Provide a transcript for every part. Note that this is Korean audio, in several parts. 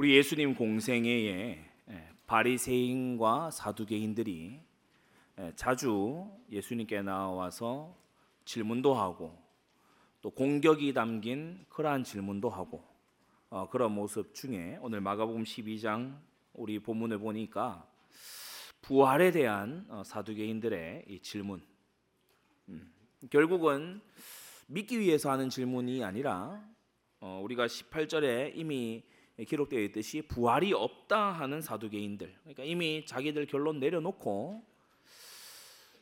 우리 예수님 공생애에 예, 바리새인과 사두개인들이 예, 자주 예수님께 나와서 질문도 하고 또 공격이 담긴 그러한 질문도 하고 어, 그런 모습 중에 오늘 마가복음 12장 우리 본문을 보니까 부활에 대한 어, 사두개인들의 이 질문 음, 결국은 믿기 위해서 하는 질문이 아니라 어, 우리가 18절에 이미 기록되어 있듯이 부활이 없다 하는 사두개인들 그러니까 이미 자기들 결론 내려놓고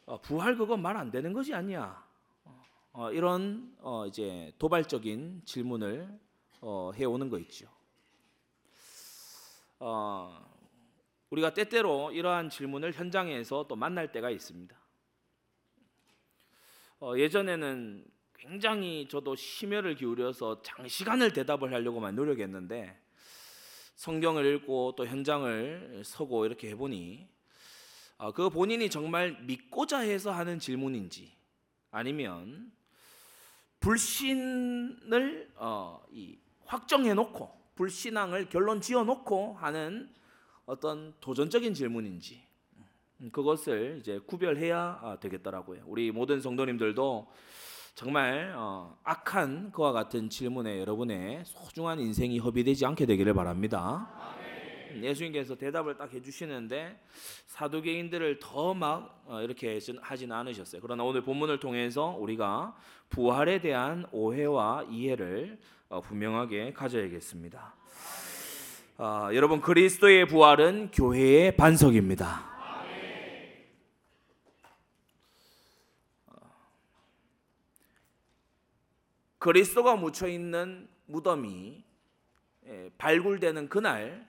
어, 부활 그거 말 안 되는 것이 아니야 어, 이런 어, 이제 도발적인 질문을 어, 해오는 거 있죠. 어, 우리가 때때로 이러한 질문을 현장에서 또 만날 때가 있습니다. 어, 예전에는 굉장히 저도 심혈을 기울여서 장시간을 대답을 하려고만 노력했는데 성경을 읽고 또 현장을 서고 이렇게 해보니 어, 그 본인이 정말 믿고자 해서 하는 질문인지 아니면 불신을 어, 이 확정해 놓고 불신앙을 결론 지어 놓고 하는 어떤 도전적인 질문인지 음, 그것을 이제 구별해야 아, 되겠더라고요. 우리 모든 성도님들도 정말 어, 악한 그와 같은 질문에 여러분의 소중한 인생이 허비되지 않게 되기를 바랍니다. 예수님께서 대답을 딱 해주시는데 사두개인들을 더막 어, 이렇게 하지는 않으셨어요. 그러나 오늘 본문을 통해서 우리가 부활에 대한 오해와 이해를 어, 분명하게 가져야겠습니다. 아, 여러분 그리스도의 부활은 교회의 반석입니다. 그리스도가 묻혀 있는 무덤이 예, 발굴되는 그날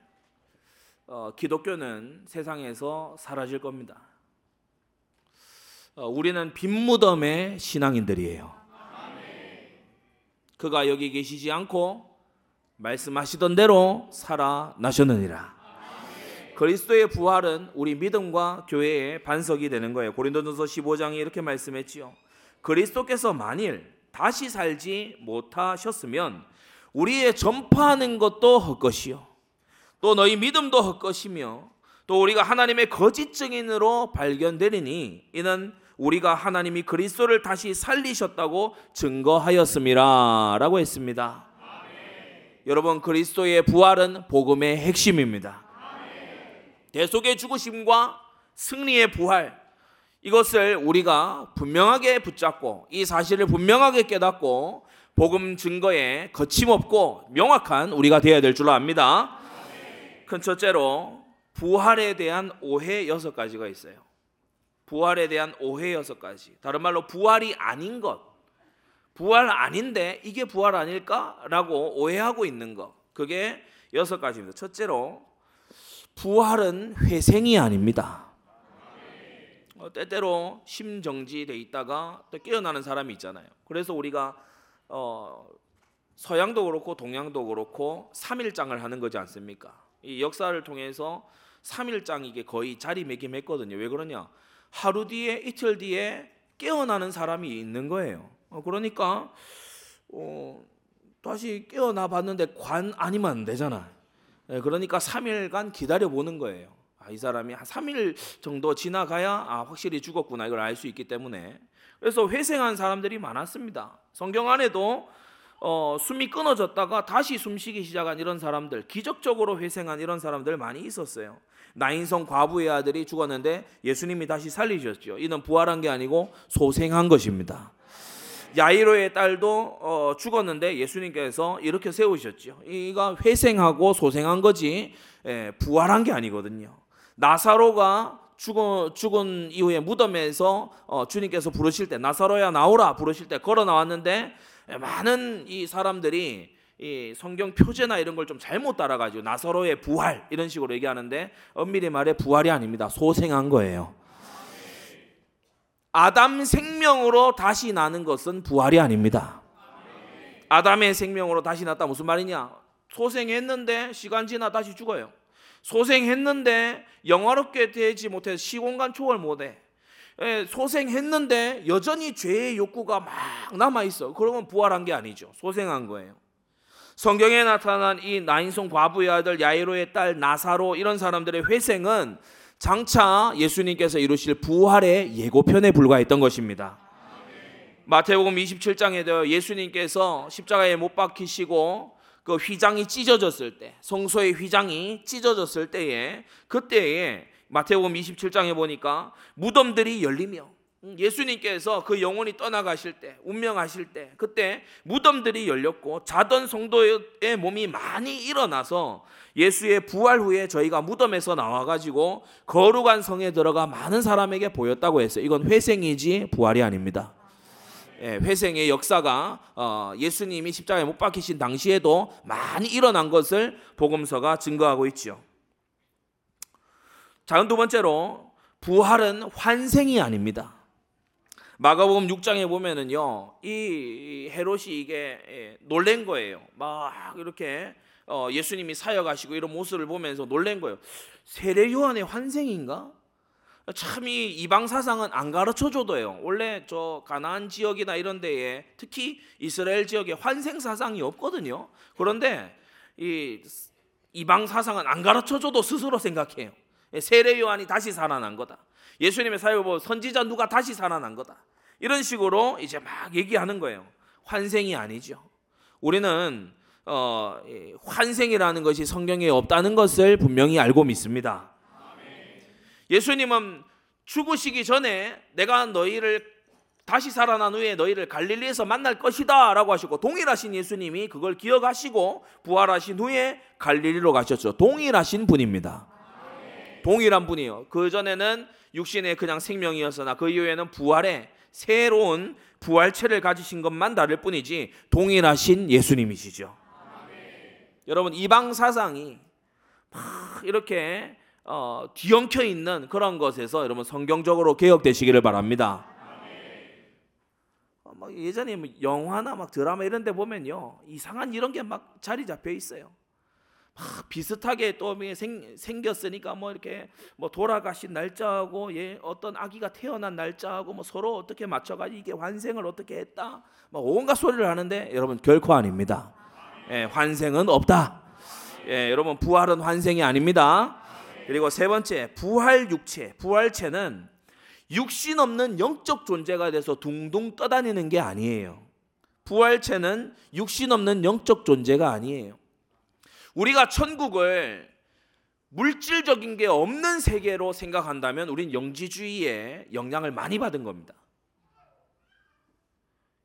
어, 기독교는 세상에서 사라질 겁니다. 어, 우리는 빈 무덤의 신앙인들이에요. 그가 여기 계시지 않고 말씀하시던 대로 살아나셨느니라. 그리스도의 부활은 우리 믿음과 교회의 반석이 되는 거예요. 고린도전서 15장이 이렇게 말씀했지요. 그리스도께서 만일 다시 살지 못하셨으면 우리의 전파하는 것도 헛것이요 또 너희 믿음도 헛것이며 또 우리가 하나님의 거짓 증인으로 발견되리니 이는 우리가 하나님이 그리스도를 다시 살리셨다고 증거하였음이라라고 했습니다. 아멘. 여러분 그리스도의 부활은 복음의 핵심입니다. 아멘. 대속의 죽으심과 승리의 부활 이것을 우리가 분명하게 붙잡고 이 사실을 분명하게 깨닫고 복음 증거에 거침없고 명확한 우리가 되어야 될줄 압니다. 큰 첫째로 부활에 대한 오해 여섯 가지가 있어요. 부활에 대한 오해 여섯 가지. 다른 말로 부활이 아닌 것. 부활 아닌데 이게 부활 아닐까라고 오해하고 있는 것. 그게 여섯 가지입니다. 첫째로 부활은 회생이 아닙니다. 어, 때때로 심정지돼 있다가 또 깨어나는 사람이 있잖아요. 그래서 우리가 어, 서양도 그렇고 동양도 그렇고 3일장을 하는 거지 않습니까? 이 역사를 통해서 3일장 이게 거의 자리매김했거든요. 왜 그러냐? 하루 뒤에 이틀 뒤에 깨어나는 사람이 있는 거예요. 어, 그러니까 어, 다시 깨어나 봤는데 관 아니면 안 되잖아. 예, 그러니까 3일간 기다려 보는 거예요. 아, 이 사람이 한 3일 정도 지나가야 아, 확실히 죽었구나 이걸 알 수 있기 때문에 그래서 회생한 사람들이 많았습니다. 성경 안에도 어, 숨이 끊어졌다가 다시 숨쉬기 시작한 이런 사람들, 기적적으로 회생한 이런 사람들 많이 있었어요. 나인성 과부의 아들이 죽었는데 예수님이 다시 살리셨죠. 이는 부활한 게 아니고 소생한 것입니다. 야이로의 딸도 어, 죽었는데 예수님께서 이렇게 세우셨죠. 이가 회생하고 소생한 거지 예, 부활한 게 아니거든요. 나사로가 죽어, 죽은 이후에 무덤에서 어, 주님께서 부르실 때 나사로야 나오라 부르실 때 걸어 나왔는데 많은 이 사람들이 이 성경 표제나 이런 걸 좀 잘못 따라가지고 나사로의 부활 이런 식으로 얘기하는데 엄밀히 말해 부활이 아닙니다. 소생한 거예요. 아담 생명으로 다시 나는 것은 부활이 아닙니다. 아담의 생명으로 다시 났다 무슨 말이냐? 소생했는데 시간 지나 다시 죽어요. 소생했는데 영화롭게 되지 못해 시공간 초월 못해. 예, 소생했는데 여전히 죄의 욕구가 막 남아 있어. 그러면 부활한 게 아니죠. 소생한 거예요. 성경에 나타난 이 나인성 과부의 아들 야이로의 딸 나사로 이런 사람들의 회생은 장차 예수님께서 이루실 부활의 예고편에 불과했던 것입니다. 마태복음 27장에 예수님께서 십자가에 못 박히시고 그 휘장이 찢어졌을 때, 성소의 휘장이 찢어졌을 때에 그때에 마태복음 27장에 보니까 무덤들이 열리며 예수님께서 그 영혼이 떠나가실 때, 운명하실 때, 그때 무덤들이 열렸고 자던 성도의 몸이 많이 일어나서 예수의 부활 후에 저희가 무덤에서 나와가지고 거룩한 성에 들어가 많은 사람에게 보였다고 했어요. 이건 회생이지 부활이 아닙니다. 예, 회생의 역사가 어, 예수님이 십자가에 못 박히신 당시에도 많이 일어난 것을 복음서가 증거하고 있죠. 자, 두 번째로 부활은 환생이 아닙니다. 마가복음 6장에 보면은요, 이 헤롯이 이게 예, 놀란 거예요. 막 이렇게 어, 예수님이 사역하시고 이런 모습을 보면서 놀란 거예요. 세례 요한의 환생인가? 참 이 이방 사상은 안 가르쳐 줘도요. 원래 저 가나안 지역이나 이런 데에 특히 이스라엘 지역에 환생 사상이 없거든요. 그런데 이 이방 사상은 안 가르쳐 줘도 스스로 생각해요. 세례 요한이 다시 살아난 거다. 예수님의 사역을 보고 선지자 누가 다시 살아난 거다. 이런 식으로 이제 막 얘기하는 거예요. 환생이 아니죠. 우리는 어, 환생이라는 것이 성경에 없다는 것을 분명히 알고 믿습니다. 예수님은 죽으시기 전에 내가 너희를 다시 살아난 후에 너희를 갈릴리에서 만날 것이다 라고 하시고 동일하신 예수님이 그걸 기억하시고 부활하신 후에 갈릴리로 가셨죠. 동일하신 분입니다. 동일한 분이요. 그 전에는 육신의 그냥 생명이었으나 그 이후에는 부활의 새로운 부활체를 가지신 것만 다를 뿐이지 동일하신 예수님이시죠. 여러분 이방 사상이 막 이렇게 어, 뒤엉켜 있는 그런 것에서 여러분 성경적으로 개혁되시기를 바랍니다. 어, 막 예전에 뭐 영화나 막 드라마 이런 데 보면요 이상한 이런 게 막 자리 잡혀 있어요. 막 비슷하게 또 생, 생겼으니까 뭐 이렇게 뭐 돌아가신 날짜하고 예, 어떤 아기가 태어난 날짜하고 뭐 서로 어떻게 맞춰가지고 이게 환생을 어떻게 했다 막 온갖 소리를 하는데 여러분 결코 아닙니다. 예, 환생은 없다. 예, 여러분 부활은 환생이 아닙니다. 그리고 세 번째, 부활 육체. 부활체는 육신 없는 영적 존재가 돼서 둥둥 떠다니는 게 아니에요. 부활체는 육신 없는 영적 존재가 아니에요. 우리가 천국을 물질적인 게 없는 세계로 생각한다면 우린 영지주의에 영향을 많이 받은 겁니다.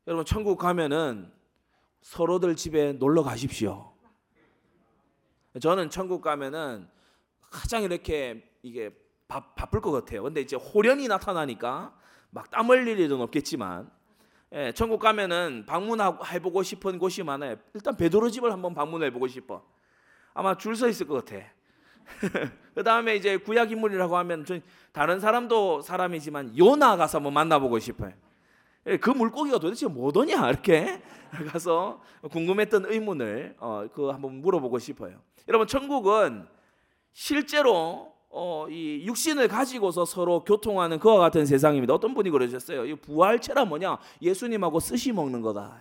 여러분 천국 가면은 서로들 집에 놀러 가십시오. 저는 천국 가면은 가장 이렇게 이게 바, 바쁠 것 같아요. 근데 이제 호련이 나타나니까 막 땀 흘릴 일은 없겠지만 예, 천국 가면은 방문해 보고 싶은 곳이 많아요. 일단 베드로 집을 한번 방문해 보고 싶어. 아마 줄 서 있을 것 같아. 그 다음에 이제 구약 인물이라고 하면 다른 사람도 사람이지만 요나 가서 한번 만나보고 싶어요. 예, 그 물고기가 도대체 뭐더냐 이렇게 가서 궁금했던 의문을 어, 그 한번 물어보고 싶어요. 여러분 천국은 실제로 어, 이 육신을 가지고서 서로 교통하는 그와 같은 세상입니다. 어떤 분이 그러셨어요. 이 부활체라 뭐냐? 예수님하고 스시 먹는 거다.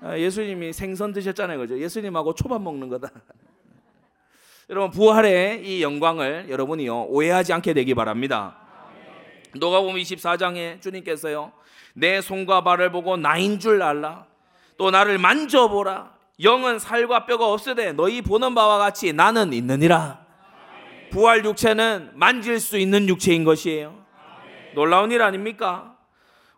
아, 예수님이 생선 드셨잖아요, 그죠? 예수님하고 초밥 먹는 거다. 여러분 부활의 이 영광을 여러분이요 오해하지 않게 되기 바랍니다. 누가복음 24장에 주님께서요 내 손과 발을 보고 나인 줄 알라 또 나를 만져보라 영은 살과 뼈가 없으되 너희 보는 바와 같이 나는 있느니라. 부활 육체는 만질 수 있는 육체인 것이에요. 놀라운 일 아닙니까?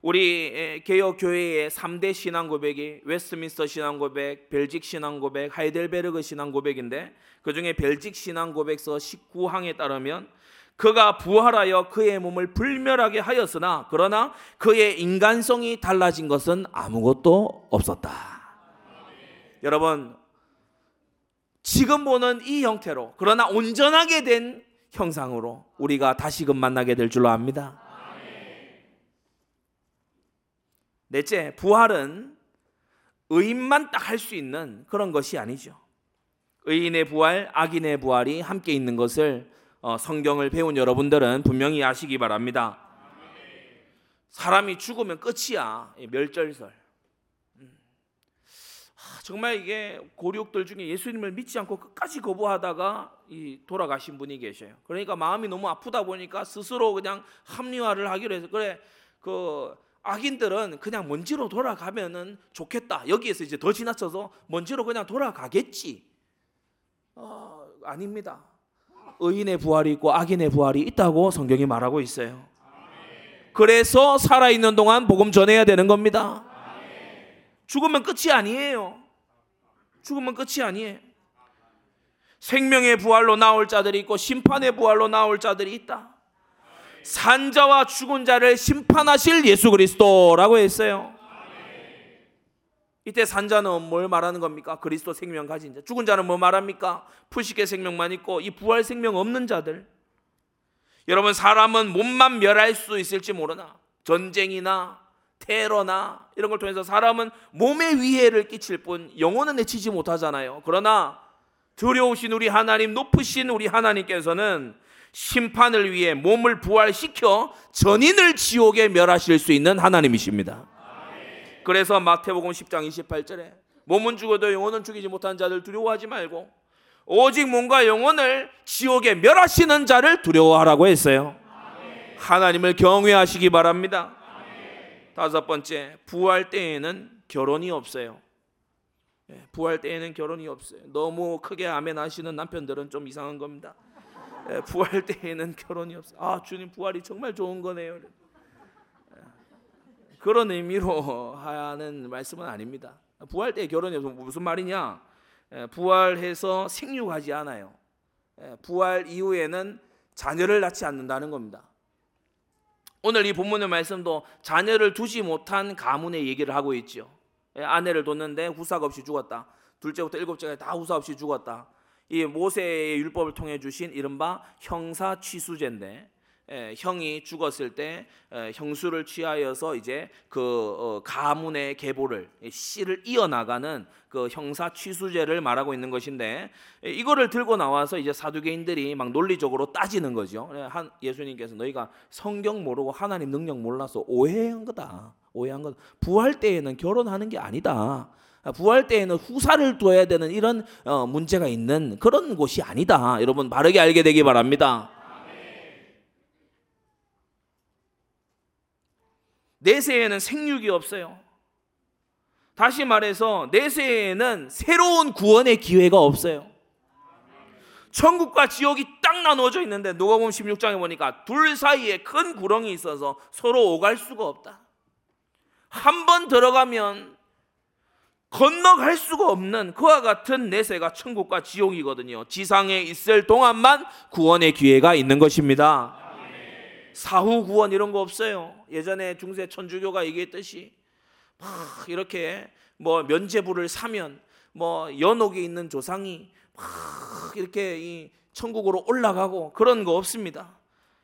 우리 개혁 교회의 3대 신앙 고백이 웨스트민스터 신앙 고백, 벨직 신앙 고백, 하이델베르그 신앙 고백인데 그 중에 벨직 신앙 고백서 19항에 따르면 그가 부활하여 그의 몸을 불멸하게 하였으나 그러나 그의 인간성이 달라진 것은 아무것도 없었다. 여러분 지금 보는 이 형태로 그러나 온전하게 된 형상으로 우리가 다시금 만나게 될 줄로 압니다. 넷째, 부활은 의인만 딱 할 수 있는 그런 것이 아니죠. 의인의 부활, 악인의 부활이 함께 있는 것을 어, 성경을 배운 여러분들은 분명히 아시기 바랍니다. 사람이 죽으면 끝이야. 멸절설. 정말 이게 고륙들 중에 예수님을 믿지 않고 끝까지 거부하다가 이 돌아가신 분이 계셔요. 그러니까 마음이 너무 아프다 보니까 스스로 그냥 합리화를 하기로 해서 그래 그 악인들은 그냥 먼지로 돌아가면은 좋겠다. 여기에서 이제 더 지나쳐서 먼지로 그냥 돌아가겠지. 어, 아닙니다. 의인의 부활이 있고 악인의 부활이 있다고 성경이 말하고 있어요. 그래서 살아있는 동안 복음 전해야 되는 겁니다. 죽으면 끝이 아니에요. 죽으면 끝이 아니에요. 생명의 부활로 나올 자들이 있고 심판의 부활로 나올 자들이 있다. 산자와 죽은 자를 심판하실 예수 그리스도라고 했어요. 이때 산자는 뭘 말하는 겁니까? 그리스도 생명 가진 자. 죽은 자는 뭐 말합니까? 풀식의 생명만 있고 이 부활 생명 없는 자들. 여러분 사람은 몸만 멸할 수 있을지 모르나 전쟁이나 테러나 이런 걸 통해서 사람은 몸에 위해를 끼칠 뿐 영혼은 해치지 못하잖아요. 그러나 두려우신 우리 하나님 높으신 우리 하나님께서는 심판을 위해 몸을 부활시켜 전인을 지옥에 멸하실 수 있는 하나님이십니다. 그래서 마태복음 10장 28절에 몸은 죽어도 영혼은 죽이지 못한 자들 두려워하지 말고 오직 몸과 영혼을 지옥에 멸하시는 자를 두려워하라고 했어요. 하나님을 경외하시기 바랍니다. 다섯 번째, 부활 때에는 결혼이 없어요. 예, 부활 때에는 결혼이 없어요. 너무 크게 아멘 하시는 남편들은 좀 이상한 겁니다. 예, 부활 때에는 결혼이 없어요. 아, 주님 부활이 정말 좋은 거네요. 그런 의미로 하는 말씀은 아닙니다. 부활 때 결혼이 무슨 말이냐? 부활해서 생육하지 않아요. 부활 이후에는 자녀를 낳지 않는다는 겁니다. 오늘 이 본문의 말씀도 자녀를 두지 못한 가문의 얘기를 하고 있죠. 아내를 뒀는데 후사가 없이 죽었다. 둘째부터 일곱째까지 다 후사 없이 죽었다. 이 모세의 율법을 통해 주신 이른바 형사 취수제인데 예, 형이 죽었을 때 예, 형수를 취하여서 이제 그 어, 가문의 계보를 씨를 이어나가는 그 형사 취수제를 말하고 있는 것인데 예, 이거를 들고 나와서 이제 사두개인들이 막 논리적으로 따지는 거죠. 예, 한 예수님께서 너희가 성경 모르고 하나님 능력 몰라서 오해한 거다. 오해한 거. 부활 때에는 결혼하는 게 아니다. 부활 때에는 후사를 둬야 되는 이런 어, 문제가 있는 그런 곳이 아니다. 여러분 바르게 알게 되기 바랍니다. 내세에는 생육이 없어요. 다시 말해서 내세에는 새로운 구원의 기회가 없어요. 천국과 지옥이 딱 나누어져 있는데 누가복음 16장에 보니까 둘 사이에 큰 구렁이 있어서 서로 오갈 수가 없다. 한 번 들어가면 건너갈 수가 없는 그와 같은 내세가 천국과 지옥이거든요. 지상에 있을 동안만 구원의 기회가 있는 것입니다. 사후 구원 이런 거 없어요. 예전에 중세 천주교가 얘기했듯이 막 이렇게 뭐 면제부를 사면 뭐 연옥에 있는 조상이 막 이렇게 이 천국으로 올라가고 그런 거 없습니다.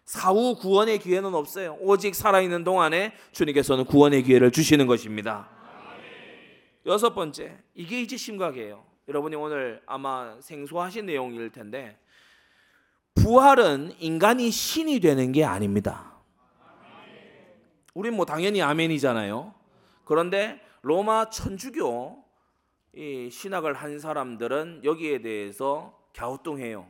사후 구원의 기회는 없어요. 오직 살아있는 동안에 주님께서는 구원의 기회를 주시는 것입니다. 여섯 번째, 이게 이제 심각해요. 여러분이 오늘 아마 생소하신 내용일 텐데 부활은 인간이 신이 되는 게 아닙니다. 우린 뭐 당연히 아멘이잖아요. 그런데 로마 천주교 이 신학을 한 사람들은 여기에 대해서 갸우뚱해요.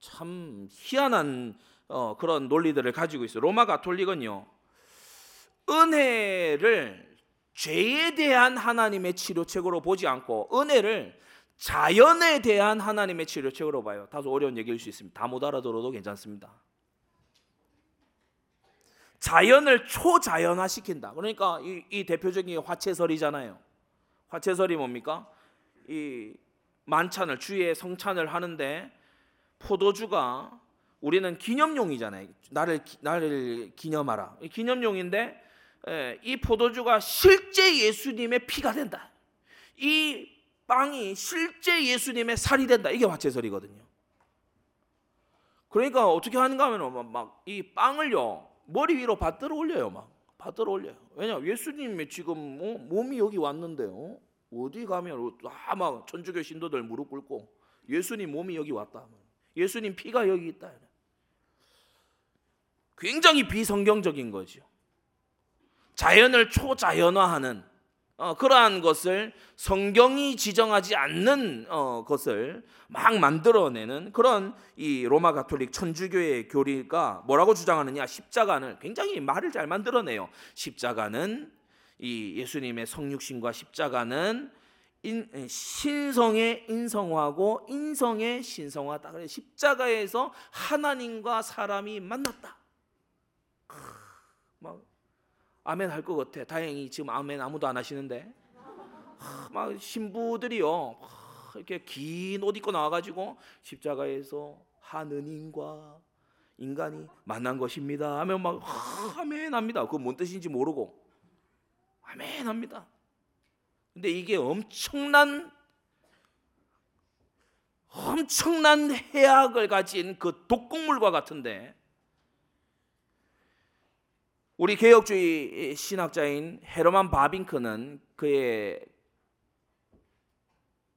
참 희한한 어, 그런 논리들을 가지고 있어요. 로마 가톨릭은요. 은혜를 죄에 대한 하나님의 치료책으로 보지 않고 은혜를 자연에 대한 하나님의 치료책으로 봐요. 다소 어려운 얘기일 수 있습니다. 다 못 알아들어도 괜찮습니다. 자연을 초자연화 시킨다. 그러니까 이, 이, 대표적인 화채설이잖아요. 화채설이 뭡니까? 이 만찬을 주의 성찬을 하는데 포도주가 우리는 기념용이잖아요. 나를 나를 기념하라. 기념용인데 예, 이 포도주가 실제 예수님의 피가 된다. 이 빵이 실제 예수님의 살이 된다. 이게 화채설이거든요. 그러니까 어떻게 하는가 하면 막 이 빵을요 머리 위로 받들어 올려요 막 받들어 올려요. 왜냐 예수님의 지금 어, 몸이 여기 왔는데요. 어 디 가면 다막 천주교 신도들 무릎 꿇고 예수님 몸이 여기 왔다. 예수님 피가 여기 있다. 굉장히 비성경적인 거죠. 자연을 초자연화하는 어, 그러한 것을 성경이 지정하지 않는 어, 것을 막 만들어내는 그런 이 로마 가톨릭 천주교의 교리가 뭐라고 주장하느냐 십자가는 굉장히 말을 잘 만들어내요. 십자가는 이 예수님의 성육신과 십자가는 인, 신성의 인성화고 인성의 신성화다. 그래 십자가에서 하나님과 사람이 만났다. 막 아멘 할 것 같아. 다행히 지금 아멘 아무도 안 하시는데. 막 신부들이요. 이렇게 긴 옷 입고 나와가지고 십자가에서 하느님과 인간이 만난 것입니다. 하면 막 아멘 합니다. 그건 뭔 뜻인지 모르고 아멘 합니다. 근데 이게 엄청난 엄청난 해악을 가진 그 독극물과 같은데 우리 개혁주의 신학자인 헤르만 바빙크는 그의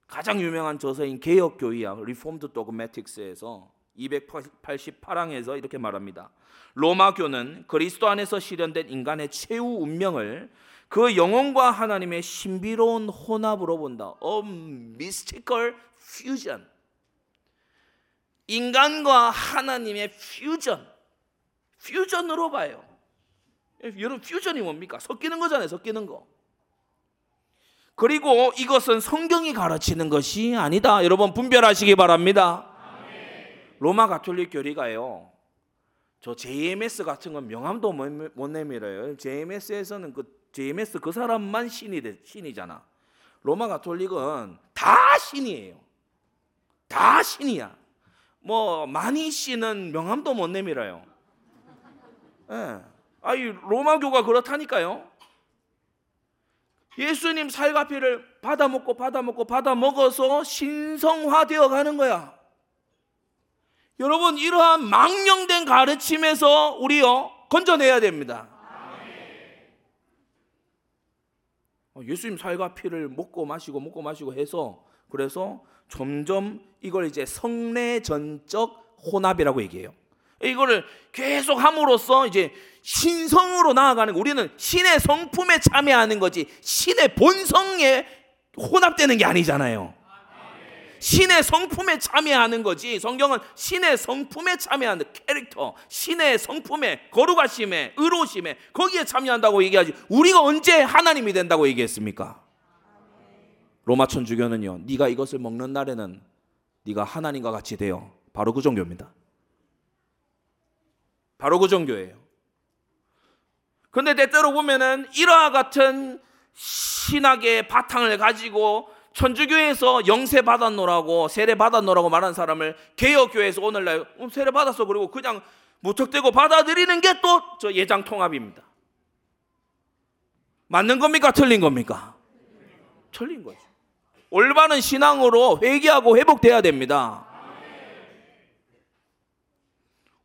가장 유명한 저서인 개혁교의학 Reformed Dogmatics에서 288항에서 이렇게 말합니다. 로마교는 그리스도 안에서 실현된 인간의 최후 운명을 그 영혼과 하나님의 신비로운 혼합으로 본다. A mystical fusion. 인간과 하나님의 퓨전. 퓨전으로 봐요. 여러분 퓨전이 뭡니까? 섞이는 거잖아요. 섞이는 거. 그리고 이것은 성경이 가르치는 것이 아니다. 여러분 분별하시기 바랍니다. 로마 가톨릭 교리가요. 저 JMS 같은 건 명함도 못 내밀어요. JMS에서는 그 JMS 그 사람만 신이 돼, 신이잖아. 로마 가톨릭은 다 신이에요. 다 신이야. 뭐 많이 씨는 명함도 못 내밀어요. 예. 아이 로마교가 그렇다니까요. 예수님 살과 피를 받아 먹고 받아 먹고 받아 먹어서 신성화되어 가는 거야. 여러분 이러한 망령된 가르침에서 우리요 건져내야 됩니다. 어, 예수님 살과 피를 먹고 마시고 먹고 마시고 해서 그래서 점점 이걸 이제 성례 전적 혼합이라고 얘기해요. 이거를 계속 함으로써 이제 신성으로 나아가는 우리는 신의 성품에 참여하는 거지 신의 본성에 혼합되는 게 아니잖아요. 신의 성품에 참여하는 거지. 성경은 신의 성품에 참여하는 캐릭터, 신의 성품에 거룩하심에 의로심에 거기에 참여한다고 얘기하지. 우리가 언제 하나님이 된다고 얘기했습니까? 로마 천주교는요. 네가 이것을 먹는 날에는 네가 하나님과 같이 되어 바로 그 종교입니다. 바로 그 종교예요. 근데 때때로 보면은 이와 같은 신학의 바탕을 가지고 천주교에서 영세 받았노라고 세례 받았노라고 말하는 사람을 개혁교회에서 오늘날 어, 세례 받았어 그리고 그냥 무턱대고 받아들이는 게 또 저 예장 통합입니다. 맞는 겁니까? 틀린 겁니까? 틀린 거죠. 올바른 신앙으로 회개하고 회복돼야 됩니다.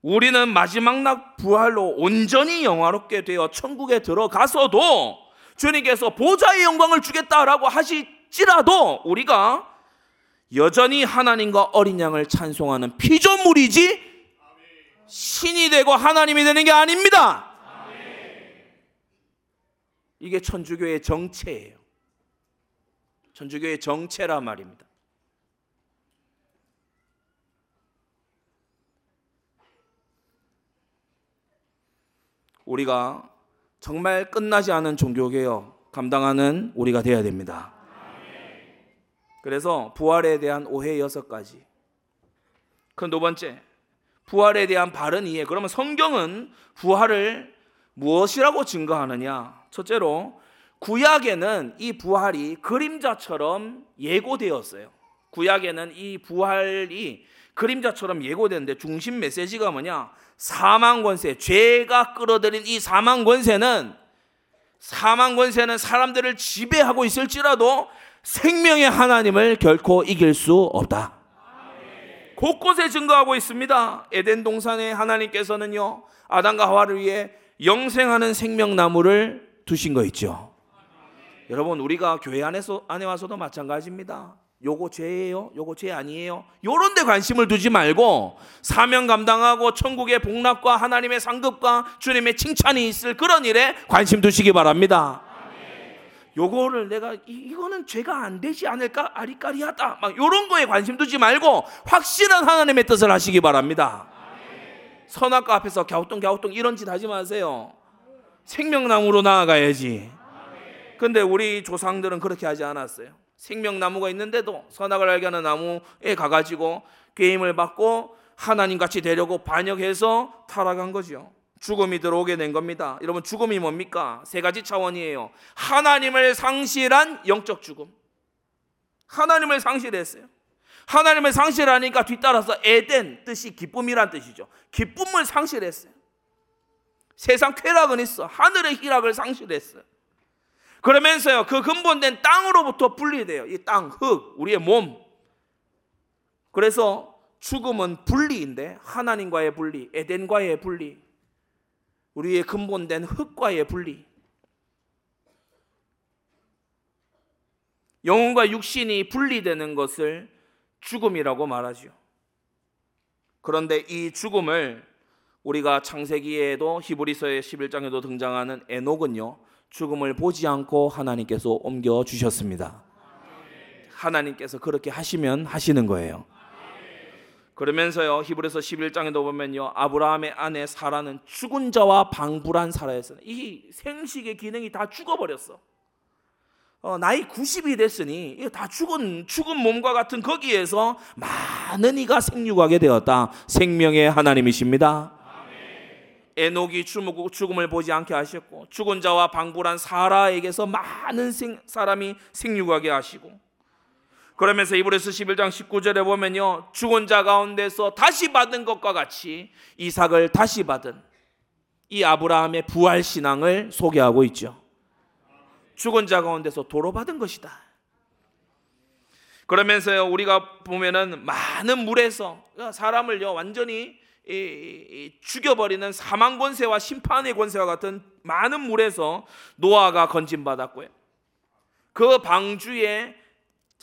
우리는 마지막 날 부활로 온전히 영화롭게 되어 천국에 들어가서도 주님께서 보좌의 영광을 주겠다라고 하실지라도 우리가 여전히 하나님과 어린 양을 찬송하는 피조물이지 신이 되고 하나님이 되는 게 아닙니다. 이게 천주교의 정체예요. 천주교의 정체란 말입니다. 우리가 정말 끝나지 않은 종교개혁 감당하는 우리가 되어야 됩니다. 그래서 부활에 대한 오해 여섯 가지. 그 두 번째, 부활에 대한 바른 이해. 그러면 성경은 부활을 무엇이라고 증거하느냐? 첫째로 구약에는 이 부활이 그림자처럼 예고되었어요. 구약에는 이 부활이 그림자처럼 예고되는데 중심 메시지가 뭐냐? 사망 권세, 죄가 끌어들인 이 사망 권세는 사망 권세는 사람들을 지배하고 있을지라도 생명의 하나님을 결코 이길 수 없다. 곳곳에 증거하고 있습니다. 에덴 동산에 하나님께서는요 아담과 하와를 위해 영생하는 생명나무를 두신 거 있죠. 여러분 우리가 교회 안에서 안에 와서도 마찬가지입니다. 요거 죄예요? 요거 죄 아니에요? 요런 데 관심을 두지 말고 사명 감당하고 천국의 복락과 하나님의 상급과 주님의 칭찬이 있을 그런 일에 관심 두시기 바랍니다. 요거를 내가 이, 거는 죄가 안 되지 않을까 아리까리하다 막 요런 거에 관심 두지 말고 확실한 하나님의 뜻을 하시기 바랍니다. 선악과 앞에서 갸우뚱 갸우뚱 이런 짓 하지 마세요. 생명나무로 나아가야지. 근데 우리 조상들은 그렇게 하지 않았어요. 생명나무가 있는데도 선악을 알게 하는 나무에 가가지고 게임을 받고 하나님 같이 되려고 반역해서 타락한 거죠. 죽음이 들어오게 된 겁니다. 여러분 죽음이 뭡니까? 세 가지 차원이에요. 하나님을 상실한 영적 죽음. 하나님을 상실했어요. 하나님을 상실하니까 뒤따라서 에덴 뜻이 기쁨이란 뜻이죠. 기쁨을 상실했어요. 세상 쾌락은 있어. 하늘의 희락을 상실했어요. 그러면서요, 그 근본된 땅으로부터 분리돼요. 이 땅, 흙, 우리의 몸. 그래서 죽음은 분리인데, 하나님과의 분리, 에덴과의 분리, 우리의 근본된 흙과의 분리. 영혼과 육신이 분리되는 것을 죽음이라고 말하죠. 그런데 이 죽음을 우리가 창세기에도 히브리서의 11장에도 등장하는 에녹은요. 죽음을 보지 않고 하나님께서 옮겨 주셨습니다. 하나님께서 그렇게 하시면 하시는 거예요. 그러면서요 히브리서 11장에도 보면요 아브라함의 아내 사라는 죽은 자와 방불한 사라였어요. 이 생식의 기능이 다 죽어버렸어. 어, 나이 90이 됐으니 다 죽은 죽은 몸과 같은 거기에서 많은 이가 생육하게 되었다. 생명의 하나님이십니다. 에녹이 죽음을 보지 않게 하셨고 죽은 자와 방불한 사라에게서 많은 생, 사람이 생육하게 하시고 그러면서 이브레스 11장 19절에 보면요 죽은 자 가운데서 다시 받은 것과 같이 이삭을 다시 받은 이 아브라함의 부활 신앙을 소개하고 있죠. 죽은 자 가운데서 도로 받은 것이다. 그러면서요 우리가 보면은 많은 물에서 사람을요 완전히 죽여버리는 사망 권세와 심판의 권세와 같은 많은 물에서 노아가 건진받았고요. 그 방주의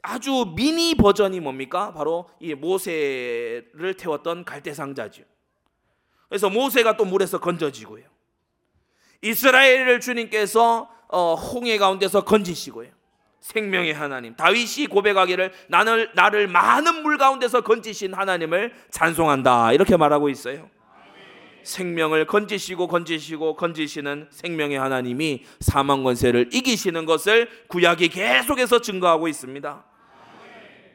아주 미니 버전이 뭡니까? 바로 이 모세를 태웠던 갈대상자죠. 그래서 모세가 또 물에서 건져지고요. 이스라엘을 주님께서 어, 홍해 가운데서 건지시고요. 생명의 하나님. 다윗이 고백하기를 나를 나를 많은 물 가운데서 건지신 하나님을 찬송한다. 이렇게 말하고 있어요. 생명을 건지시고 건지시고 건지시는 생명의 하나님이 사망 권세를 이기시는 것을 구약이 계속해서 증거하고 있습니다.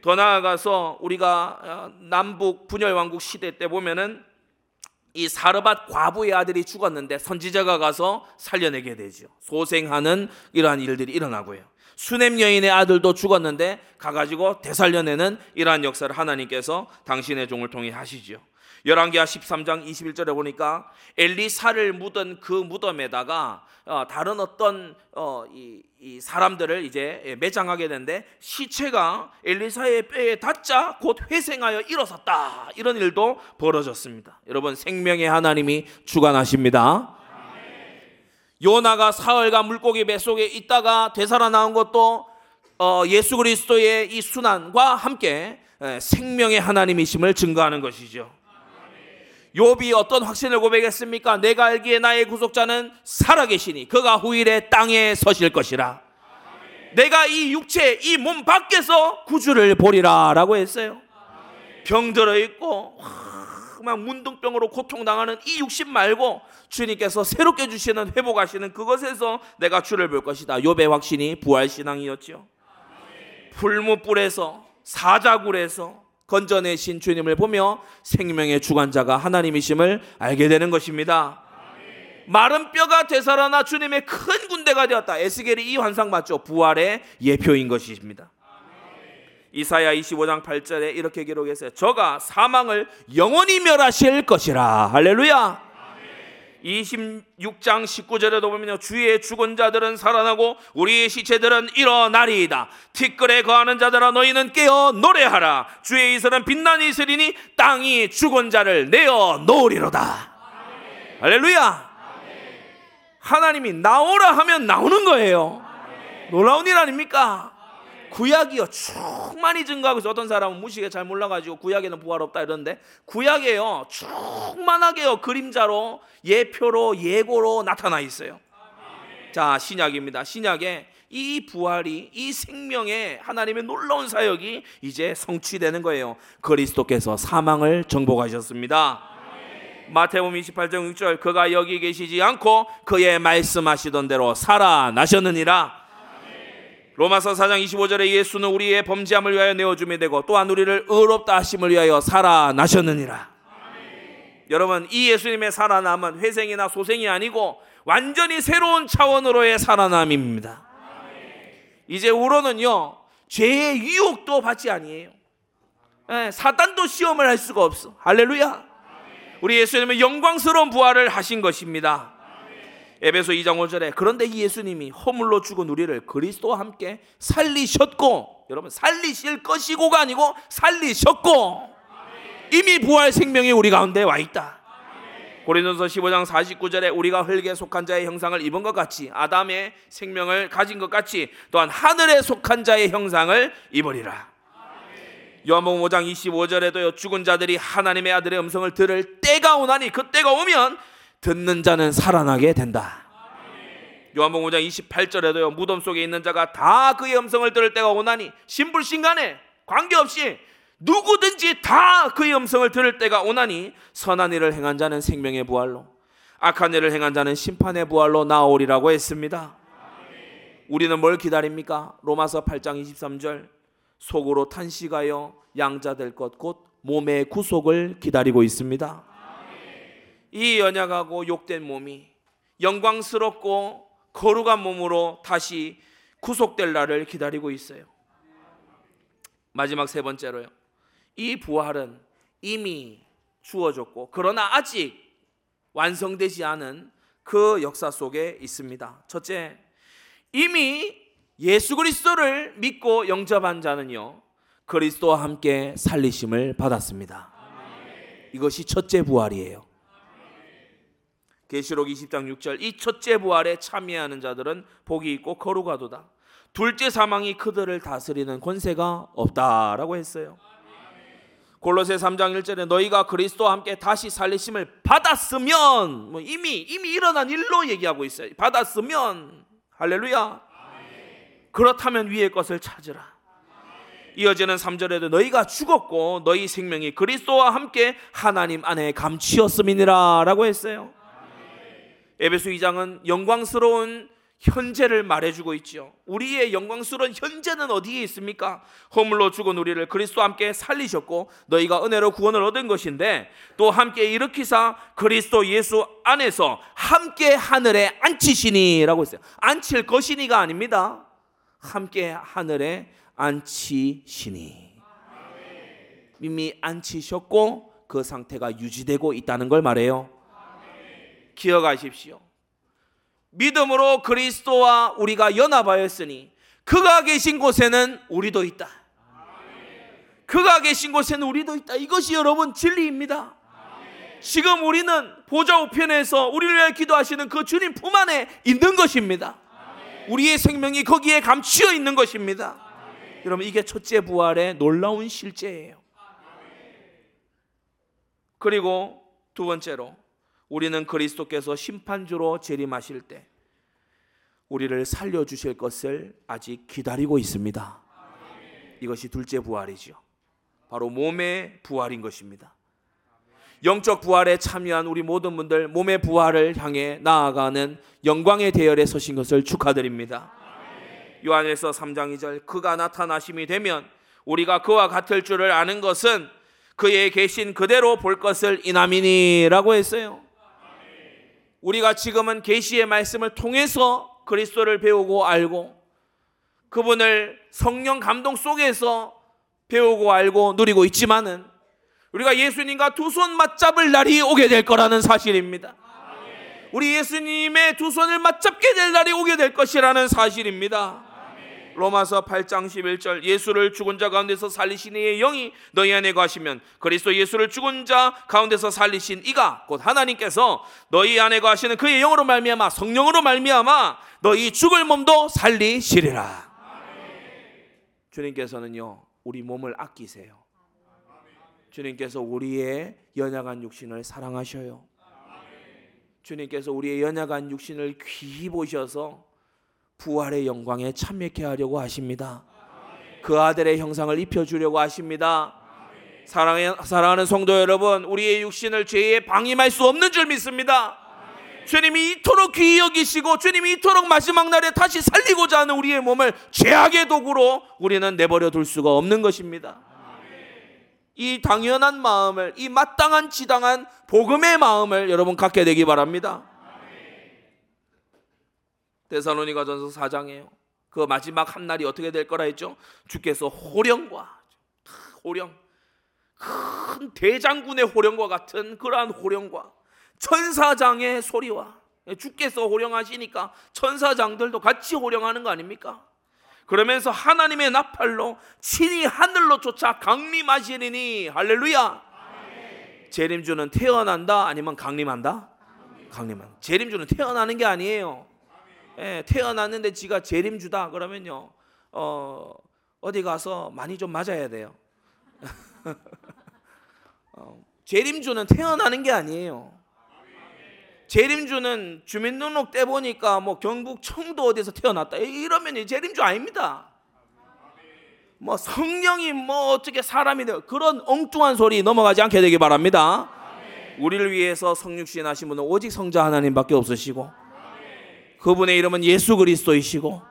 더 나아가서 우리가 어, 남북 분열 왕국 시대 때 보면은 이 사르밧 과부의 아들이 죽었는데 선지자가 가서 살려내게 되죠. 소생하는 이러한 일들이 일어나고요. 수냄 여인의 아들도 죽었는데 가가지고 되살려내는 이러한 역사를 하나님께서 당신의 종을 통해 하시죠. 열왕기하 13장 21절에 보니까 엘리사를 묻은 그 무덤에다가 어, 다른 어떤 어, 사람들을 이제 매장하게 되는데 시체가 엘리사의 뼈에 닿자 곧 회생하여 일어섰다 이런 일도 벌어졌습니다. 여러분 생명의 하나님이 주관하십니다. 요나가 사흘간 물고기 뱃속에 있다가 되살아나온 것도 어, 예수 그리스도의 이 순환과 함께 생명의 하나님이심을 증거하는 것이죠. 욥이 어떤 확신을 고백했습니까? 내가 알기에 나의 구속자는 살아계시니 그가 후일에 땅에 서실 것이라. 내가 이 육체 이 몸 밖에서 구주를 보리라라고 했어요. 병들어 있고 막 문둥병으로 고통당하는 이 육신 말고 주님께서 새롭게 주시는 회복하시는 그것에서 내가 주를 볼 것이다. 욥의 확신이 부활 신앙이었죠. 풀무불에서 사자굴에서 건져내신 주님을 보며 생명의 주관자가 하나님이심을 알게 되는 것입니다. 마른 뼈가 되살아나 주님의 큰 군대가 되었다. 에스겔이 이 환상 맞죠? 부활의 예표인 것입니다. 이사야 25장 8절에 이렇게 기록했어요. 저가 사망을 영원히 멸하실 것이라. 할렐루야. 26장 19절에도 보면요. 주의 죽은 자들은 살아나고 우리의 시체들은 일어나리이다. 티끌에 거하는 자들아 너희는 깨어 노래하라. 주의 이슬은 빛나니 있으리니 땅이 죽은 자를 내어 놓으리로다. 할렐루야. 하나님이 나오라 하면 나오는 거예요. 놀라운 일 아닙니까? 구약이요 충만히 증거하고 있어 어떤 사람은 무식에 잘 몰라가지고 구약에는 부활 없다 이러는데 구약에요 충만하게요 그림자로 예표로 예고로 나타나 있어요 자 신약입니다 신약에 이 부활이 이 생명의 하나님의 놀라운 사역이 이제 성취되는 거예요. 그리스도께서 사망을 정복하셨습니다. 마태복음 28장 6절 그가 여기 계시지 않고 그의 말씀하시던 대로 살아나셨느니라. 로마서 4장 25절에 예수는 우리의 범죄함을 위하여 내어줌이 되고 또한 우리를 의롭다 하심을 위하여 살아나셨느니라. 여러분 이 예수님의 살아남은 회생이나 소생이 아니고 완전히 새로운 차원으로의 살아남입니다. 이제 우로는요 죄의 유혹도 받지 아니에요. 예, 사단도 시험을 할 수가 없어. 할렐루야. 우리 예수님은 영광스러운 부활을 하신 것입니다. 에베소 2장 5절에 그런데 이 예수님이 허물로 죽은 우리를 그리스도와 함께 살리셨고 여러분 살리실 것이고가 아니고 살리셨고 이미 부활 생명이 우리 가운데 와 있다. 고린도서 15장 49절에 우리가 흙에 속한 자의 형상을 입은 것 같이 아담의 생명을 가진 것 같이 또한 하늘에 속한 자의 형상을 입으리라. 요한복음 5장 25절에도요 죽은 자들이 하나님의 아들의 음성을 들을 때가 오나니 그 때가 오면 듣는 자는 살아나게 된다. 요한복음 5장 28절에도요 무덤 속에 있는 자가 다 그의 음성을 들을 때가 오나니 신불신간에 관계없이 누구든지 다 그의 음성을 들을 때가 오나니 선한 일을 행한 자는 생명의 부활로 악한 일을 행한 자는 심판의 부활로 나오리라고 했습니다. 우리는 뭘 기다립니까? 로마서 8장 23절 속으로 탄식하여 양자 될 것 곧 몸의 구속을 기다리고 있습니다. 이 연약하고 욕된 몸이 영광스럽고 거룩한 몸으로 다시 구속될 날을 기다리고 있어요. 마지막 세 번째로요. 이 부활은 이미 주어졌고 그러나 아직 완성되지 않은 그 역사 속에 있습니다. 첫째, 이미 예수 그리스도를 믿고 영접한 자는요. 그리스도와 함께 살리심을 받았습니다. 이것이 첫째 부활이에요. 계시록 20장 6절 이 첫째 부활에 참여하는 자들은 복이 있고 거룩하도다. 둘째 사망이 그들을 다스리는 권세가 없다라고 했어요. 골로새 3장 1절에 너희가 그리스도와 함께 다시 살리심을 받았으면 뭐 이미 이미 일어난 일로 얘기하고 있어요. 받았으면 할렐루야. 그렇다면 위의 것을 찾으라. 이어지는 3절에도 너희가 죽었고 너희 생명이 그리스도와 함께 하나님 안에 감추었음이니라라고 했어요. 에베소 2장은 영광스러운 현재를 말해주고 있죠. 우리의 영광스러운 현재는 어디에 있습니까? 허물로 죽은 우리를 그리스도와 함께 살리셨고 너희가 은혜로 구원을 얻은 것인데 또 함께 일으키사 그리스도 예수 안에서 함께 하늘에 앉히시니라고 했어요. 앉힐 것이니가 아닙니다. 함께 하늘에 앉히시니 이미 앉히셨고 그 상태가 유지되고 있다는 걸 말해요. 기억하십시오. 믿음으로 그리스도와 우리가 연합하였으니 그가 계신 곳에는 우리도 있다. 그가 계신 곳에는 우리도 있다. 이것이 여러분 진리입니다. 지금 우리는 보좌 우편에서 우리를 위해 기도하시는 그 주님 품 안에 있는 것입니다. 우리의 생명이 거기에 감추어 있는 것입니다. 여러분 이게 첫째 부활의 놀라운 실제예요. 그리고 두 번째로 우리는 그리스도께서 심판주로 재림하실 때 우리를 살려 주실 것을 아직 기다리고 있습니다. 이것이 둘째 부활이죠. 바로 몸의 부활인 것입니다. 영적 부활에 참여한 우리 모든 분들 몸의 부활을 향해 나아가는 영광의 대열에 서신 것을 축하드립니다. 요한에서 3장 2절 그가 나타나심이 되면 우리가 그와 같을 줄을 아는 것은 그의 계신 그대로 볼 것을 이남이니라고 했어요. 우리가 지금은 계시의 말씀을 통해서 그리스도를 배우고 알고 그분을 성령 감동 속에서 배우고 알고 누리고 있지만은 우리가 예수님과 두 손 맞잡을 날이 오게 될 거라는 사실입니다. 우리 예수님의 두 손을 맞잡게 될 날이 오게 될 것이라는 사실입니다. 로마서 8장 11절 예수를 죽은 자 가운데서 살리신 이의 영이 너희 안에 거하시면 그리스도 예수를 죽은 자 가운데서 살리신 이가 곧 하나님께서 너희 안에 거하시는 그의 영으로 말미암아 성령으로 말미암아 너희 죽을 몸도 살리시리라. 주님께서는요 우리 몸을 아끼세요. 주님께서 우리의 연약한 육신을 사랑하셔요. 주님께서 우리의 연약한 육신을 귀히 보셔서 부활의 영광에 참여케 하려고 하십니다. 그 아들의 형상을 입혀 주려고 하십니다. 사랑해, 사랑하는 성도 여러분, 우리의 육신을 죄에 방임할 수 없는 줄 믿습니다. 주님이 이토록 귀히 여기시고 주님이 이토록 마지막 날에 다시 살리고자 하는 우리의 몸을 죄악의 도구로 우리는 내버려 둘 수가 없는 것입니다. 이 당연한 마음을 이 마땅한 지당한 복음의 마음을 여러분 갖게 되기 바랍니다. 데살로니가전서 4장에요. 그 마지막 한 날이 어떻게 될 거라 했죠? 주께서 호령과 호령 큰 대장군의 호령과 같은 그러한 호령과 천사장의 소리와 주께서 호령하시니까 천사장들도 같이 호령하는 거 아닙니까? 그러면서 하나님의 나팔로 친히 하늘로 쫓아 강림하시리니 할렐루야. 재림주는 태어난다 아니면 강림한다? 강림한. 재림주는 태어나는 게 아니에요. 예, 태어났는데 지가 재림주다 그러면요. 어, 어디 가서 많이 좀 맞아야 돼요. 어, 재림주는 태어나는 게 아니에요. 재림주는 주민등록 떼 보니까 뭐 경북 청도 어디서 태어났다 이러면 재림주 아닙니다. 뭐 성령이 뭐 어떻게 사람이 돼 그런 엉뚱한 소리 넘어가지 않게 되기 바랍니다. 우리를 위해서 성육신 하신 분은 오직 성자 하나님밖에 없으시고 그분의 이름은 예수 그리스도이시고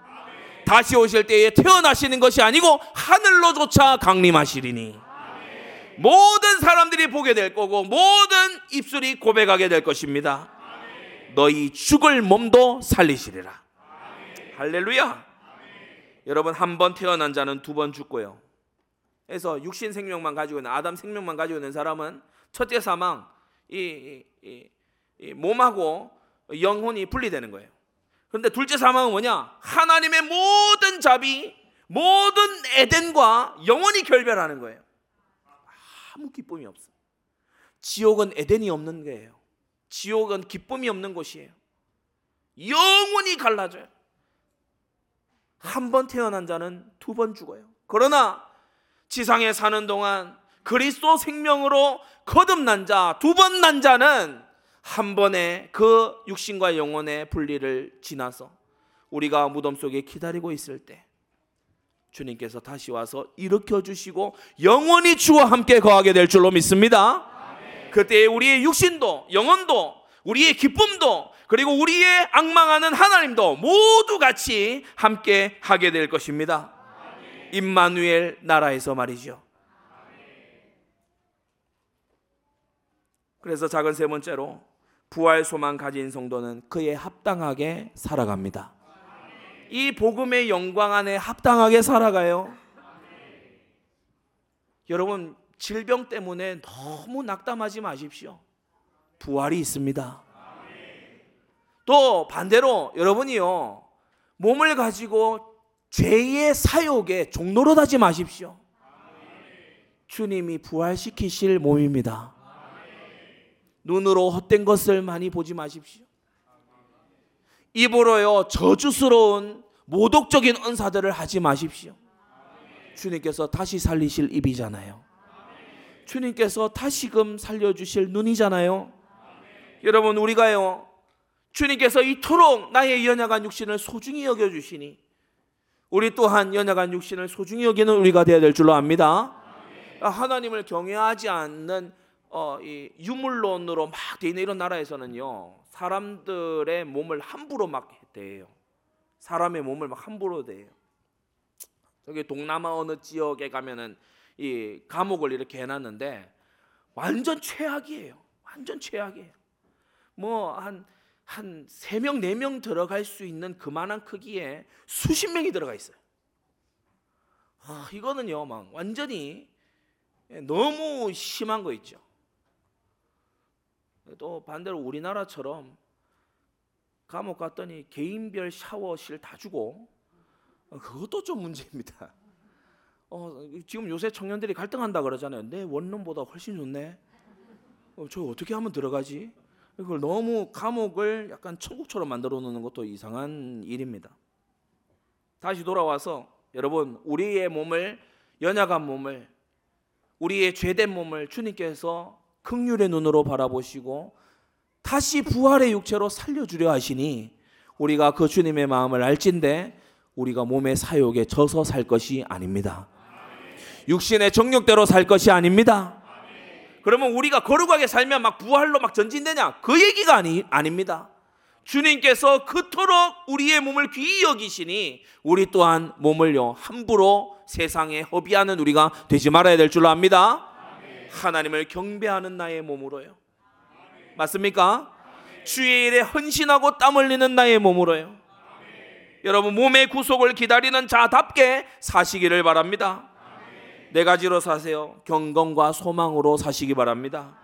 다시 오실 때에 태어나시는 것이 아니고 하늘로조차 강림하시리니 모든 사람들이 보게 될 거고 모든 입술이 고백하게 될 것입니다. 너희 죽을 몸도 살리시리라. 할렐루야. 여러분 한 번 태어난 자는 두 번 죽고요. 그래서 육신 생명만 가지고 있는 아담 생명만 가지고 있는 사람은 첫째 사망 이, 이, 이 몸하고 영혼이 분리되는 거예요. 그런데 둘째 사망은 뭐냐? 하나님의 모든 자비, 모든 에덴과 영원히 결별하는 거예요. 아무 기쁨이 없어. 지옥은 에덴이 없는 거예요. 지옥은 기쁨이 없는 곳이에요. 영원히 갈라져요. 한 번 태어난 자는 두 번 죽어요. 그러나 지상에 사는 동안 그리스도 생명으로 거듭난 자, 두 번 난 자는 한 번에 그 육신과 영혼의 분리를 지나서 우리가 무덤 속에 기다리고 있을 때 주님께서 다시 와서 일으켜 주시고 영원히 주와 함께 거하게 될 줄로 믿습니다. 그때 우리의 육신도 영혼도 우리의 기쁨도 그리고 우리의 악망하는 하나님도 모두 같이 함께 하게 될 것입니다. 임마누엘 나라에서 말이죠. 그래서 작은 세 번째로 부활 소망 가진 성도는 그에 합당하게 살아갑니다. 이 복음의 영광 안에 합당하게 살아가요. 여러분 질병 때문에 너무 낙담하지 마십시오. 부활이 있습니다. 또 반대로 여러분이요 몸을 가지고 죄의 사욕에 종노릇하지 마십시오. 주님이 부활시키실 몸입니다. 눈으로 헛된 것을 많이 보지 마십시오. 입으로요 저주스러운 모독적인 은사들을 하지 마십시오. 주님께서 다시 살리실 입이잖아요. 주님께서 다시금 살려주실 눈이잖아요. 여러분 우리가요 주님께서 이토록 나의 연약한 육신을 소중히 여겨 주시니 우리 또한 연약한 육신을 소중히 여기는 우리가 되어야 될 줄로 압니다. 하나님을 경외하지 않는 어, 이 유물론으로 막 돼 있는 이런 나라에서는요 사람들의 몸을 함부로 막 대해요. 사람의 몸을 막 함부로 대해요. 저기 동남아 어느 지역에 가면은 이 감옥을 이렇게 해놨는데 완전 최악이에요. 완전 최악이에요. 뭐 한 한 세 명 네 명 들어갈 수 있는 그만한 크기에 수십 명이 들어가 있어요. 아, 이거는요, 막 완전히 너무 심한 거 있죠. 또 반대로 우리나라처럼 감옥 갔더니 개인별 샤워실 다 주고 어, 그것도 좀 문제입니다. 어, 지금 요새 청년들이 갈등한다 그러잖아요. 내 원룸보다 훨씬 좋네. 어, 저 어떻게 하면 들어가지? 그걸 너무 감옥을 약간 천국처럼 만들어 놓는 것도 이상한 일입니다. 다시 돌아와서 여러분 우리의 몸을 연약한 몸을 우리의 죄된 몸을 주님께서 극률의 눈으로 바라보시고 다시 부활의 육체로 살려주려 하시니 우리가 그 주님의 마음을 알진데 우리가 몸의 사욕에 져서 살 것이 아닙니다. 육신의 정욕대로 살 것이 아닙니다. 그러면 우리가 거룩하게 살면 막 부활로 막 전진되냐? 그 얘기가 아니, 아닙니다. 주님께서 그토록 우리의 몸을 귀히 여기시니 우리 또한 몸을요 함부로 세상에 허비하는 우리가 되지 말아야 될 줄로 압니다. 하나님을 경배하는 나의 몸으로요. 맞습니까? 주의 일에 헌신하고 땀 흘리는 나의 몸으로요. 여러분 몸의 구속을 기다리는 자답게 사시기를 바랍니다. 네 가지로 사세요. 경건과 소망으로 사시기 바랍니다.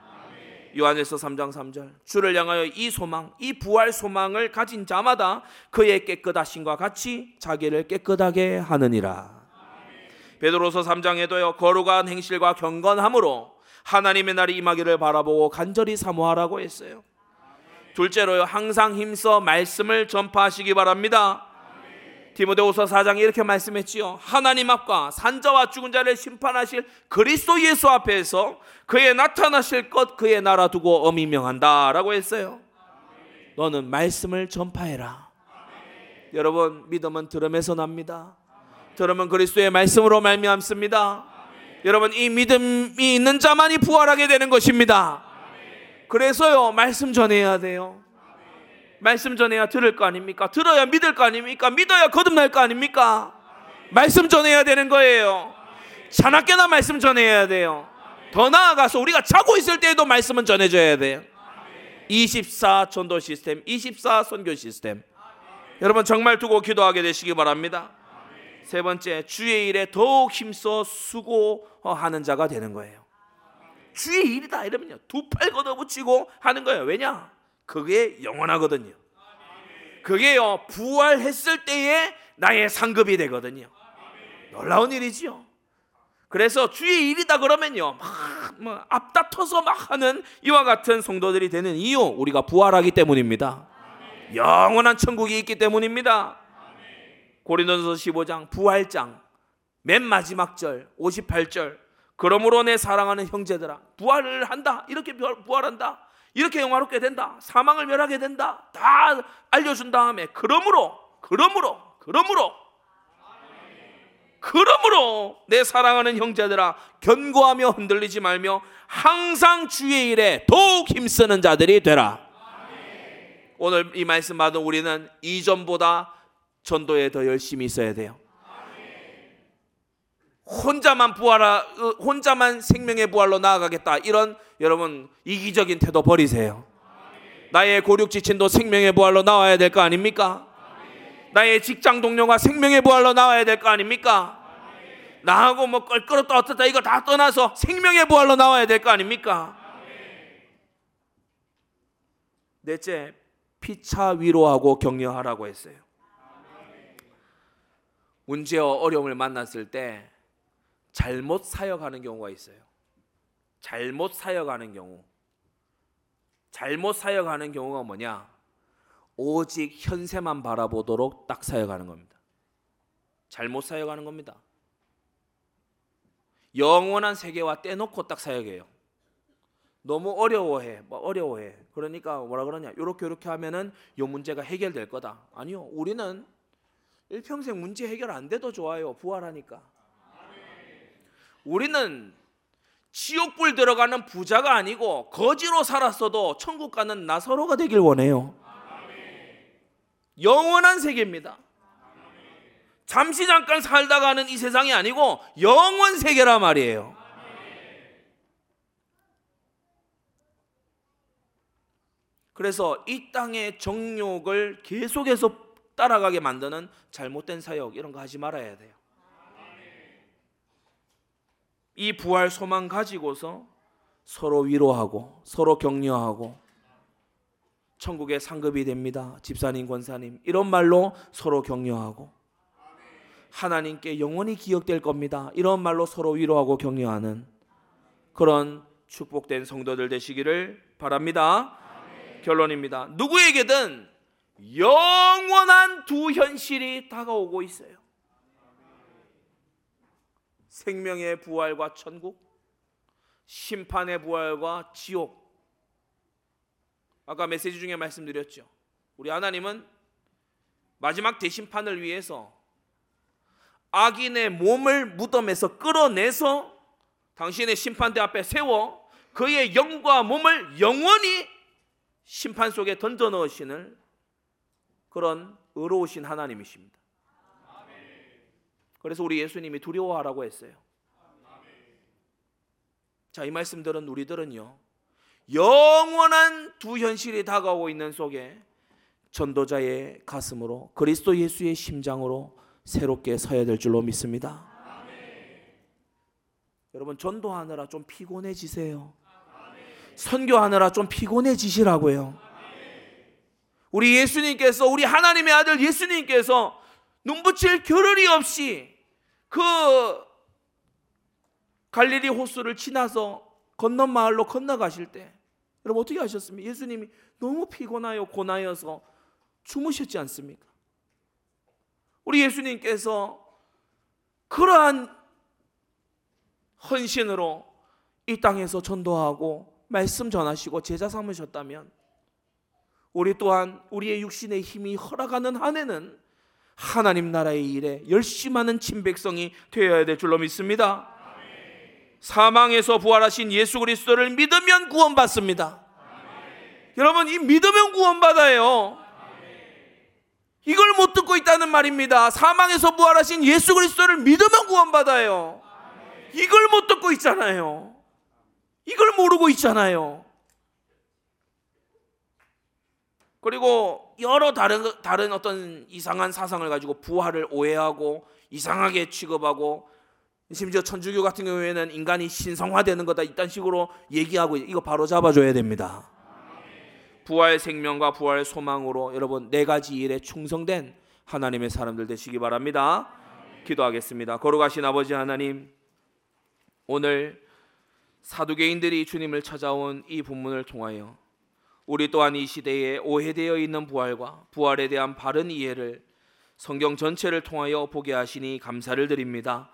요한에서 3장 3절 주를 향하여 이 소망 이 부활 소망을 가진 자마다 그의 깨끗하심과 같이 자기를 깨끗하게 하느니라 베드로서 3장에도요 거룩한 행실과 경건함으로 하나님의 날이 임하기를 바라보고 간절히 사모하라고 했어요 둘째로요 항상 힘써 말씀을 전파하시기 바랍니다 디모데후서 4장에 이렇게 말씀했지요. 하나님 앞과 산자와 죽은 자를 심판하실 그리스도 예수 앞에서 그의 나타나실 것 그의 나라 두고 엄히 명한다라고 했어요. 너는 말씀을 전파해라. 여러분 믿음은 들음에서 납니다. 들음은 그리스도의 말씀으로 말미암습니다. 여러분 이 믿음이 있는 자만이 부활하게 되는 것입니다. 그래서요 말씀 전해야 돼요. 말씀 전해야 들을 거 아닙니까? 들어야 믿을 거 아닙니까? 믿어야 거듭날 거 아닙니까? 말씀 전해야 되는 거예요. 자나깨나 말씀 전해야 돼요. 더 나아가서 우리가 자고 있을 때에도 말씀은 전해줘야 돼요. 24 전도 시스템, 24 선교 시스템. 여러분 정말 두고 기도하게 되시기 바랍니다. 세 번째, 주의 일에 더욱 힘써 수고 하는 자가 되는 거예요. 주의 일이다 이러면요 두 팔 걷어붙이고 하는 거예요. 왜냐? 그게 영원하거든요. 그게요 부활했을 때에 나의 상급이 되거든요. 놀라운 일이지요. 그래서 주의 일이다 그러면요 막뭐 앞다퉈서 막 하는 이와 같은 성도들이 되는 이유 우리가 부활하기 때문입니다. 영원한 천국이 있기 때문입니다. 고린도서 15장 부활장 맨 마지막 절 58절 그러므로 내 사랑하는 형제들아 부활을 한다 이렇게 부활한다 이렇게 영화롭게 된다. 사망을 멸하게 된다. 다 알려준 다음에 그러므로 그러므로 그러므로 그러므로 내 사랑하는 형제들아 견고하며 흔들리지 말며 항상 주의 일에 더욱 힘쓰는 자들이 되라. 오늘 이 말씀 받은 우리는 이전보다 전도에 더 열심히 있어야 돼요. 혼자만 부활하 혼자만 생명의 부활로 나아가겠다 이런 여러분 이기적인 태도 버리세요. 나의 고륙 지친도 생명의 부활로 나와야 될 거 아닙니까? 나의 직장 동료가 생명의 부활로 나와야 될 거 아닙니까? 나하고 뭐 껄끄럽다 어떻다 이거 다 떠나서 생명의 부활로 나와야 될 거 아닙니까? 넷째 피차 위로하고 격려하라고 했어요. 문제와 어려움을 만났을 때 잘못 사역하는 경우가 있어요. 잘못 사역하는 경우. 잘못 사역하는 경우가 뭐냐? 오직 현세만 바라보도록 딱 사역하는 겁니다. 잘못 사역하는 겁니다. 영원한 세계와 떼놓고 딱 사역해요. 너무 어려워해, 뭐 어려워해. 그러니까 뭐라 그러냐? 이렇게 이렇게 하면은 이 문제가 해결될 거다. 아니요, 우리는 일평생 문제 해결 안 돼도 좋아요. 부활하니까. 우리는 지옥불 들어가는 부자가 아니고 거지로 살았어도 천국 가는 나사로가 되길 원해요. 영원한 세계입니다. 잠시 잠깐 살다가는 이 세상이 아니고 영원 세계라 말이에요. 그래서 이 땅의 정욕을 계속해서 따라가게 만드는 잘못된 사역 이런 거 하지 말아야 돼요. 이 부활 소망 가지고서 서로 위로하고 서로 격려하고 천국의 상급이 됩니다. 집사님, 권사님 이런 말로 서로 격려하고 하나님께 영원히 기억될 겁니다. 이런 말로 서로 위로하고 격려하는 그런 축복된 성도들 되시기를 바랍니다. 결론입니다. 누구에게든 영원한 두 현실이 다가오고 있어요. 생명의 부활과 천국, 심판의 부활과 지옥. 아까 메시지 중에 말씀드렸죠. 우리 하나님은 마지막 대심판을 위해서 악인의 몸을 무덤에서 끌어내서 당신의 심판대 앞에 세워 그의 영과 몸을 영원히 심판 속에 던져 넣으시는 그런 의로우신 하나님이십니다. 그래서 우리 예수님이 두려워하라고 했어요. 자, 이 말씀들은 우리들은요. 영원한 두 현실이 다가오고 있는 속에 전도자의 가슴으로 그리스도 예수의 심장으로 새롭게 서야 될 줄로 믿습니다. 여러분 전도하느라 좀 피곤해지세요. 선교하느라 좀 피곤해지시라고요. 우리 예수님께서 우리 하나님의 아들 예수님께서 눈붙일 겨를이 없이 그 갈릴리 호수를 지나서 건넌 마을로 건너가실 때 여러분 어떻게 하셨습니까? 예수님이 너무 피곤하여 고나여서 주무셨지 않습니까? 우리 예수님께서 그러한 헌신으로 이 땅에서 전도하고 말씀 전하시고 제자 삼으셨다면 우리 또한 우리의 육신의 힘이 허락하는 한 해는 하나님 나라의 일에 열심하는 친백성이 되어야 될 줄로 믿습니다. 사망에서 부활하신 예수 그리스도를 믿으면 구원받습니다. 여러분 이 믿으면 구원받아요. 이걸 못 듣고 있다는 말입니다. 사망에서 부활하신 예수 그리스도를 믿으면 구원받아요. 이걸 못 듣고 있잖아요. 이걸 모르고 있잖아요. 그리고 여러 다른 다른 어떤 이상한 사상을 가지고 부활을 오해하고 이상하게 취급하고 심지어 천주교 같은 경우에는 인간이 신성화되는 거다 이딴 식으로 얘기하고 이거 바로 잡아줘야 됩니다. 부활 생명과 부활 소망으로 여러분 네 가지 일에 충성된 하나님의 사람들 되시기 바랍니다. 기도하겠습니다. 거룩하신 아버지 하나님, 오늘 사두개인들이 주님을 찾아온 이 본문을 통하여 우리 또한 이 시대에 오해되어 있는 부활과 부활에 대한 바른 이해를 성경 전체를 통하여 보게 하시니 감사를 드립니다.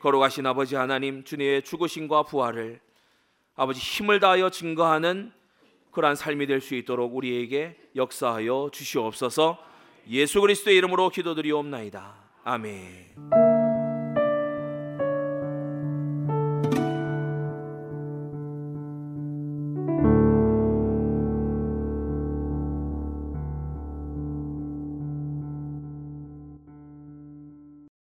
거룩하신 아버지 하나님, 주님의 죽으심과 부활을 아버지 힘을 다하여 증거하는 그러한 삶이 될 수 있도록 우리에게 역사하여 주시옵소서. 예수 그리스도의 이름으로 기도드리옵나이다. 아멘.